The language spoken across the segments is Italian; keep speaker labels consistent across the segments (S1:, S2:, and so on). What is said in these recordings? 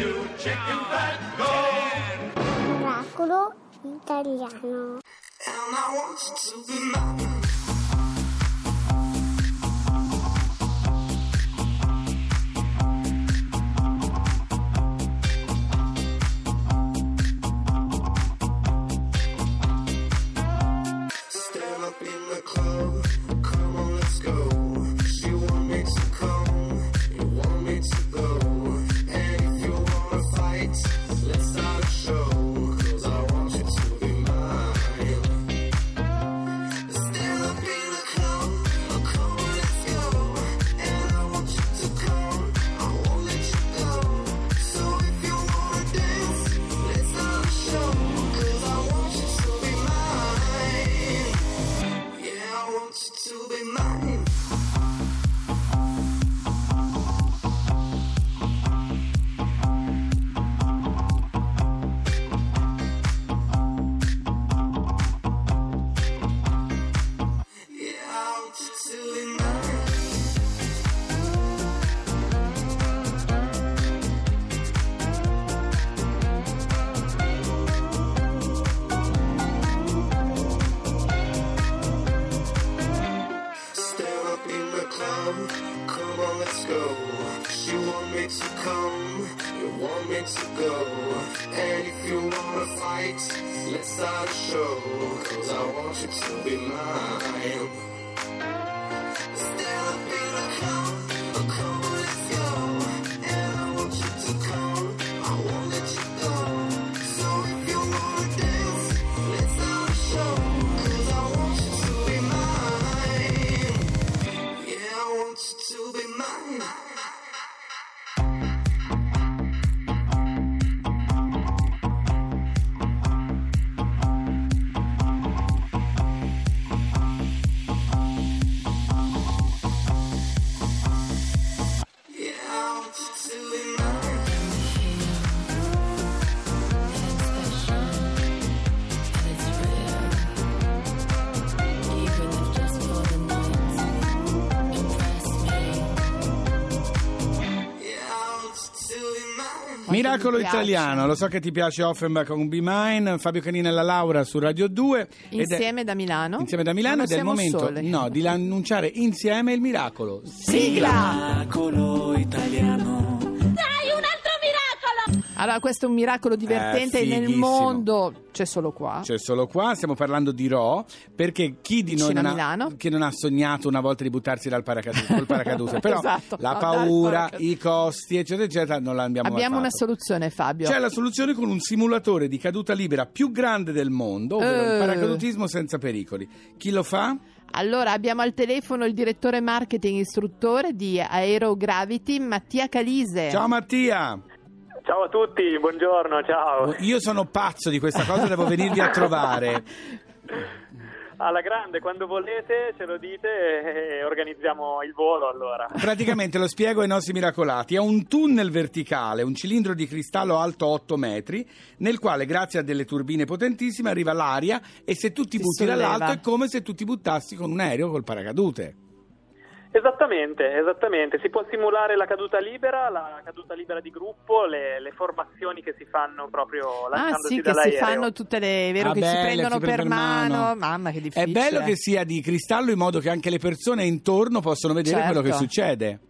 S1: you chicken fat, go!
S2: Miracolo italiano.
S3: And I want to be up in the club, let's go. You want me to come? You want me to go? And if you wanna fight, let's start a show. Cause I want you to be mine. Mm-hmm.
S4: Miracolo italiano, lo so che ti piace Offenbach con Be Mine, Fabio Canina e la Laura su Radio 2. ed è-
S5: Insieme da Milano.
S4: Insieme da Milano ed è il momento no, di annunciare insieme il miracolo.
S5: Sigla!
S6: Miracolo italiano.
S5: Allora, questo è un miracolo divertente
S4: Eh,
S5: nel mondo, c'è solo qua.
S4: C'è solo qua, stiamo parlando di Ro, perché chi di noi non non ha sognato una volta di buttarsi dal paracadute, col paracadute, però
S5: Esatto,
S4: la
S5: no,
S4: paura, i costi, eccetera, eccetera, non l'abbiamo mai
S5: Abbiamo una soluzione, Fabio.
S4: C'è la soluzione con un simulatore di caduta libera più grande del mondo, ovvero il
S5: Eh.
S4: paracadutismo senza pericoli. Chi lo fa?
S5: Allora, abbiamo al telefono il direttore marketing istruttore di Aerogravity, Mattia Calise.
S4: Ciao Mattia!
S7: Ciao a tutti, buongiorno, ciao.
S4: Io sono pazzo di questa cosa, devo venirvi a trovare.
S7: Alla grande, quando volete ce lo dite e organizziamo il volo allora.
S4: Praticamente lo spiego ai nostri miracolati. È un tunnel verticale, un cilindro di cristallo alto 8 metri, nel quale grazie a delle turbine potentissime arriva l'aria e se tu ti,
S5: Ti
S4: butti
S5: solleva.
S4: dall'alto è come se tu ti buttassi con un aereo col paracadute.
S7: Esattamente, esattamente. Si può simulare la caduta libera, la caduta libera di gruppo, le, le formazioni che si fanno proprio
S5: Ah
S7: lanciandosi
S5: sì, che si fanno tutte le... è vero
S4: Ah,
S5: che si
S4: belle,
S5: prendono
S4: si
S5: per mano.
S4: mano.
S5: Mamma che
S4: È
S5: difficile.
S4: bello che sia di cristallo in modo che anche le persone intorno possono vedere
S5: Certo.
S4: quello che succede.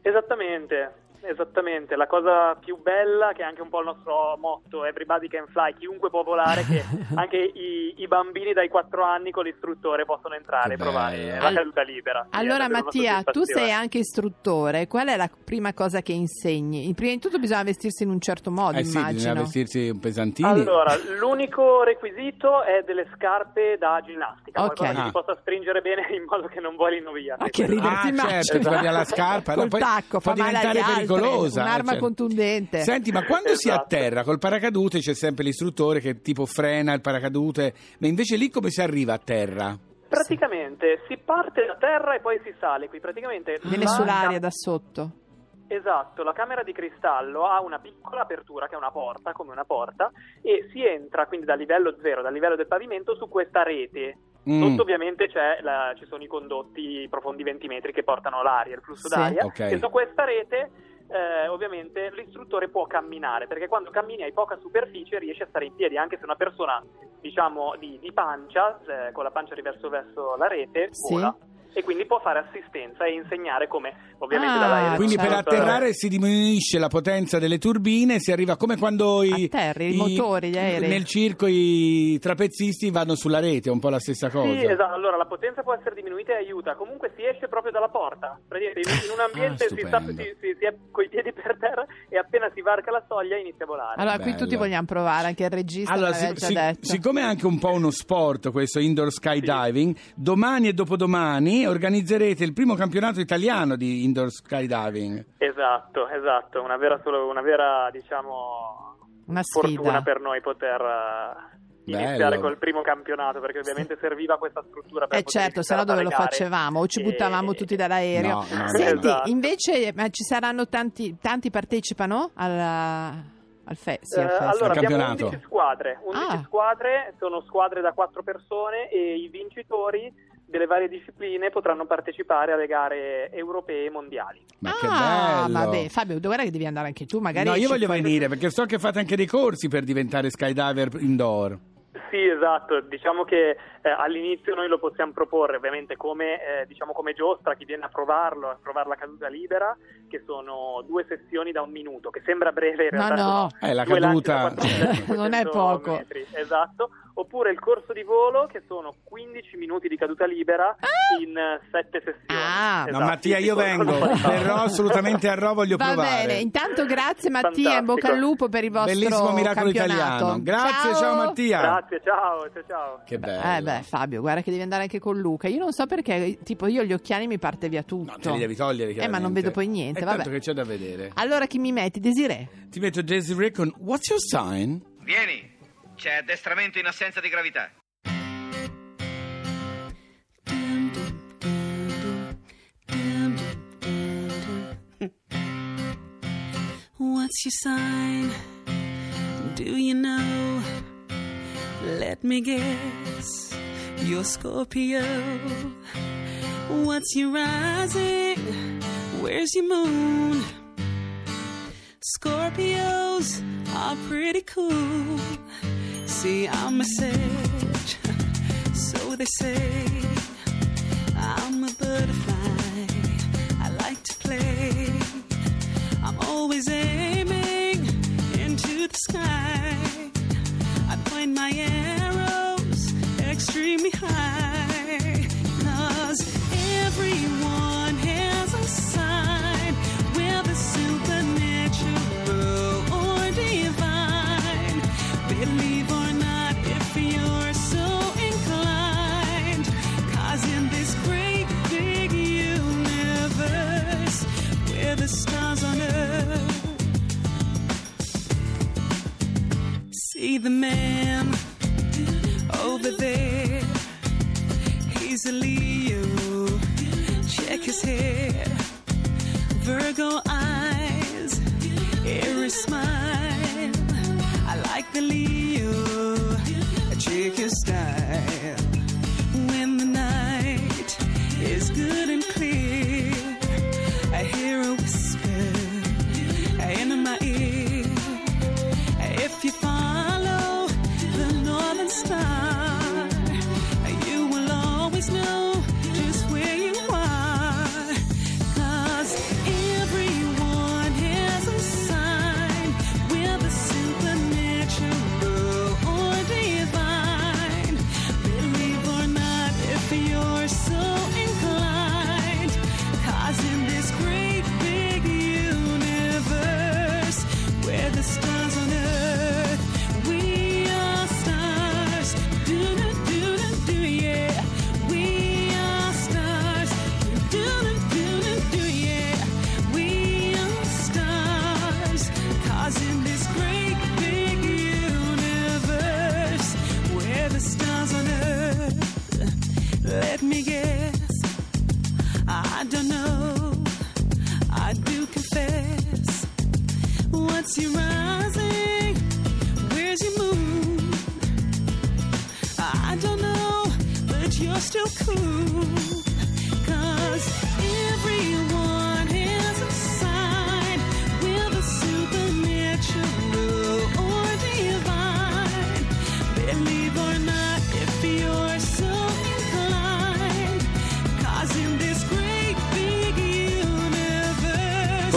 S7: Esattamente. Esattamente, la cosa più bella, che è anche un po' il nostro motto, everybody can fly, chiunque può volare, che anche i, i bambini dai 4 anni con l'istruttore possono entrare e
S4: Che
S7: provare
S4: bello.
S7: la caduta libera. È
S5: Allora Mattia, tu sei anche istruttore, qual è la prima cosa che insegni? Prima di tutto bisogna vestirsi in un certo modo,
S4: Eh sì, bisogna
S5: immagino.
S4: vestirsi un pesantini.
S7: Allora, l'unico requisito è delle scarpe da ginnastica,
S5: Ok.
S7: qualcosa che
S4: Ah.
S7: si possa stringere bene in modo che non volino via.
S5: Ma
S7: Sì,
S5: che ridere,
S4: Ah, certo, toglie la scarpa, no,
S5: Col
S4: poi
S5: tacco, fa male
S4: diventare
S5: agli altri,
S4: pericolosa.
S5: un'arma
S4: eh, certo.
S5: contundente.
S4: Senti, ma quando si
S7: Esatto.
S4: atterra col paracadute c'è sempre l'istruttore che tipo frena il paracadute, ma invece lì come si arriva a terra?
S7: Praticamente si parte da terra e poi si sale qui, praticamente
S5: Viene
S7: la
S5: sull'aria da sotto.
S7: Esatto, la camera di cristallo ha una piccola apertura che è una porta, come una porta, e si entra quindi dal livello zero, dal livello del pavimento, su questa rete.
S4: Mm.
S7: Sotto ovviamente c'è la- ci sono i condotti profondi 20 metri che portano l'aria, il flusso
S5: Sì.
S7: d'aria,
S4: Ok.
S7: e su questa rete eh, ovviamente l'istruttore può camminare, perché quando cammini hai poca superficie riesci a stare in piedi, anche se una persona, diciamo, di, di pancia, eh, con la pancia riverso verso la rete,
S5: Sì.
S7: vola. E quindi può fare assistenza e insegnare come, ovviamente,
S5: Ah,
S7: dall'aereo.
S4: Quindi per atterrare si diminuisce la potenza delle turbine, si arriva come quando i,
S5: Atterri, i motori, gli aerei.
S4: nel circo i trapezzisti vanno sulla rete, è un po' la stessa cosa.
S7: Sì, esatto. Allora la potenza può essere diminuita e aiuta. Comunque si esce proprio dalla porta. In, un ambiente
S4: Ah,
S7: si, sta, si, si, si è coi piedi per terra e appena si varca la soglia inizia a volare.
S5: Allora, qui
S4: Bello.
S5: tutti vogliamo provare, anche il regista
S4: Allora, si-
S5: già
S4: si-
S5: detto.
S4: siccome è anche un po' uno sport questo indoor skydiving, domani e dopodomani organizzerete il primo campionato italiano di indoor skydiving.
S7: Esatto, esatto. Una vera, solo, una vera diciamo,
S5: Una sfida.
S7: fortuna per noi poter eh, iniziare
S4: Bello.
S7: col primo campionato perché ovviamente serviva questa struttura per
S5: Eh certo, se no dove lo facevamo? O ci
S7: E-
S5: buttavamo tutti dall'aereo.
S4: No, no.
S5: Senti,
S7: Esatto.
S5: invece ma ci saranno tanti, tanti partecipano alla- al, fe- sì, al
S7: Eh,
S5: festival?
S7: allora
S4: Al
S7: abbiamo
S4: campionato.
S7: 11 squadre, 11
S5: Ah.
S7: squadre, sono squadre da 4 persone e i vincitori delle varie discipline potranno partecipare alle gare europee e mondiali.
S4: Ma che
S5: ah,
S4: bello!
S5: vabbè, Fabio, guarda che devi andare anche tu, magari
S4: No, io voglio
S5: fai-
S4: venire perché so che fate anche dei corsi per diventare skydiver indoor.
S7: Sì, esatto, diciamo che eh, all'inizio noi lo possiamo proporre ovviamente come, eh, diciamo come giostra, chi viene a provarlo, a provare la caduta libera, che sono due sessioni da un minuto, che sembra breve in
S5: No,
S7: realtà.
S5: no.
S7: sono
S4: Eh, la caduta-
S7: 4.500
S5: Non è poco.
S7: metri, esatto. Oppure il corso di volo, che sono 15 minuti di caduta libera in 7 sessioni.
S5: Ah.
S4: No,
S7: Esatto,
S4: Mattia,
S7: sì,
S4: io vengo, verrò assolutamente a Rho, voglio
S5: Va
S4: provare.
S5: bene, intanto grazie Mattia, in bocca al
S7: Fantastico.
S5: lupo per il vostro
S4: Bellissimo miracolo
S5: campionato.
S4: italiano. Grazie, ciao, Mattia.
S7: Grazie, ciao, ciao, ciao.
S4: Che bello.
S5: Eh beh, Fabio, guarda che devi andare anche con Luca. Io non so perché, tipo, io gli occhiali mi parte via tutto.
S4: No, te li devi togliere
S5: Eh, ma non vedo poi niente, vabbè.
S4: tanto che c'è da vedere.
S5: Allora chi mi metti? Desiree?
S4: Ti metto Desiree con What's Your Sign?
S8: Vieni, c'è addestramento in assenza di gravità.
S6: What's your sign? Do you know? Let me guess. You're Scorpio. What's your rising? Where's your moon? Scorpios are pretty cool. See, I'm a sage, so they say. I'm a butterfly. I like to play. I'm always aiming into the sky. I point my arrows Leo. Check his hair. Virgo eyes. Aries smile. I like the Leo.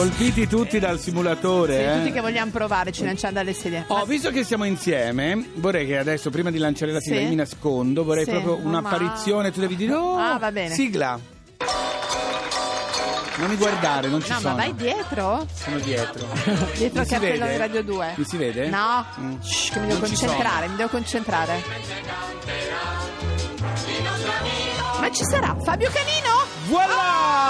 S4: Colpiti tutti dal simulatore,
S5: Sì,
S4: eh.
S5: tutti che vogliamo provare, ci lanciamo dalle sedie.
S4: Oh, visto che siamo insieme, vorrei che adesso, prima di lanciare la sigla,
S5: Sì.
S4: mi nascondo, vorrei
S5: Sì.
S4: proprio
S5: Oh,
S4: un'apparizione, tu devi dire, oh,
S5: Ah, va bene.
S4: sigla. Non mi guardare, non ci
S5: No,
S4: sono.
S5: ma vai dietro?
S4: Sono dietro.
S5: Dietro
S4: Mi
S5: cappello
S4: vede?
S5: di Radio 2.
S4: Mi si vede?
S5: No,
S4: Mm.
S5: Shh, che mi devo
S4: Non
S5: concentrare, mi devo concentrare. Ma ci sarà Fabio Canino?
S4: Voilà!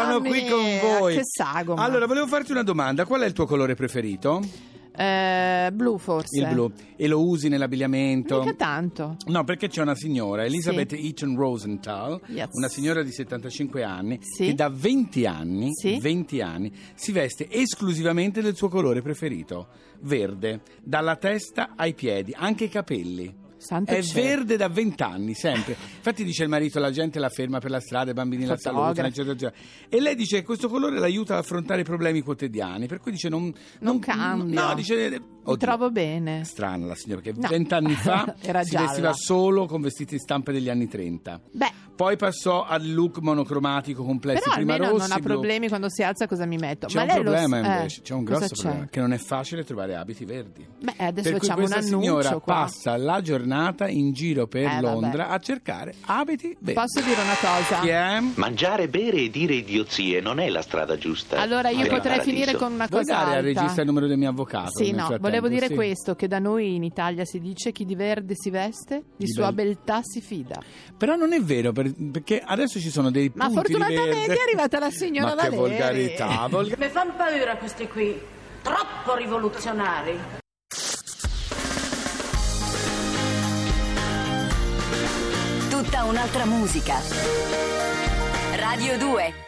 S4: Sono
S5: Mamma
S4: qui
S5: mia,
S4: con voi.
S5: che sagoma.
S4: Allora, volevo farti una domanda. Qual è il tuo colore preferito?
S5: Eh, blu forse.
S4: Il blu. E lo usi nell'abbigliamento?
S5: Mica tanto.
S4: No, perché c'è una signora, Elizabeth Eaton Rosenthal,
S5: Yes.
S4: una signora di 75 anni,
S5: Sì.
S4: che da 20 anni,
S5: Sì.
S4: 20 anni si veste esclusivamente del suo colore preferito, verde, dalla testa ai piedi, anche i capelli.
S5: Santo
S4: È
S5: cielo.
S4: verde da 20 anni, sempre. Infatti dice il marito, la gente la ferma per la strada, i bambini la salutano, eccetera, eccetera. E lei dice che questo colore l'aiuta ad affrontare i problemi quotidiani, per cui dice non...
S5: Non cambia.
S4: No, dice... Oddio,
S5: trovo bene.
S4: Strana la signora, che
S5: No.
S4: vent'anni fa
S5: Era
S4: si
S5: gialla.
S4: vestiva solo con vestiti di stampe degli anni 30.
S5: Beh,
S4: Poi passò al look monocromatico complesso,
S5: però
S4: prima
S5: almeno
S4: rossi,
S5: non ha
S4: blu.
S5: problemi quando si alza cosa mi metto.
S4: C'è
S5: Ma
S4: un
S5: lei lo
S4: problema
S5: s- eh,
S4: invece, c'è un grosso
S5: c'è?
S4: problema, che non è facile trovare abiti verdi.
S5: Beh, adesso
S4: per
S5: facciamo un annuncio
S4: signora
S5: qua.
S4: passa la giornata in giro per
S5: Eh, vabbè.
S4: Londra a cercare abiti verdi.
S5: Posso dire una cosa?
S4: Chi è?
S9: Mangiare, bere e dire idiozie non è la strada giusta.
S5: Allora io potrei finire con una
S4: Vuoi
S5: cosa
S4: dare al
S5: alta.
S4: regista il numero del mio avvocato?
S5: Sì, no? Volevo dire
S4: Sì.
S5: questo, che da noi in Italia si dice chi di verde si veste, di,
S4: Di
S5: sua
S4: bel-
S5: beltà si fida.
S4: Però non è vero, per- perché adesso ci sono dei
S5: Ma fortunatamente è arrivata la signora
S4: Ma che volgarità, volga-
S10: Mi fanno paura questi qui, troppo rivoluzionari.
S11: Tutta un'altra musica. Radio 2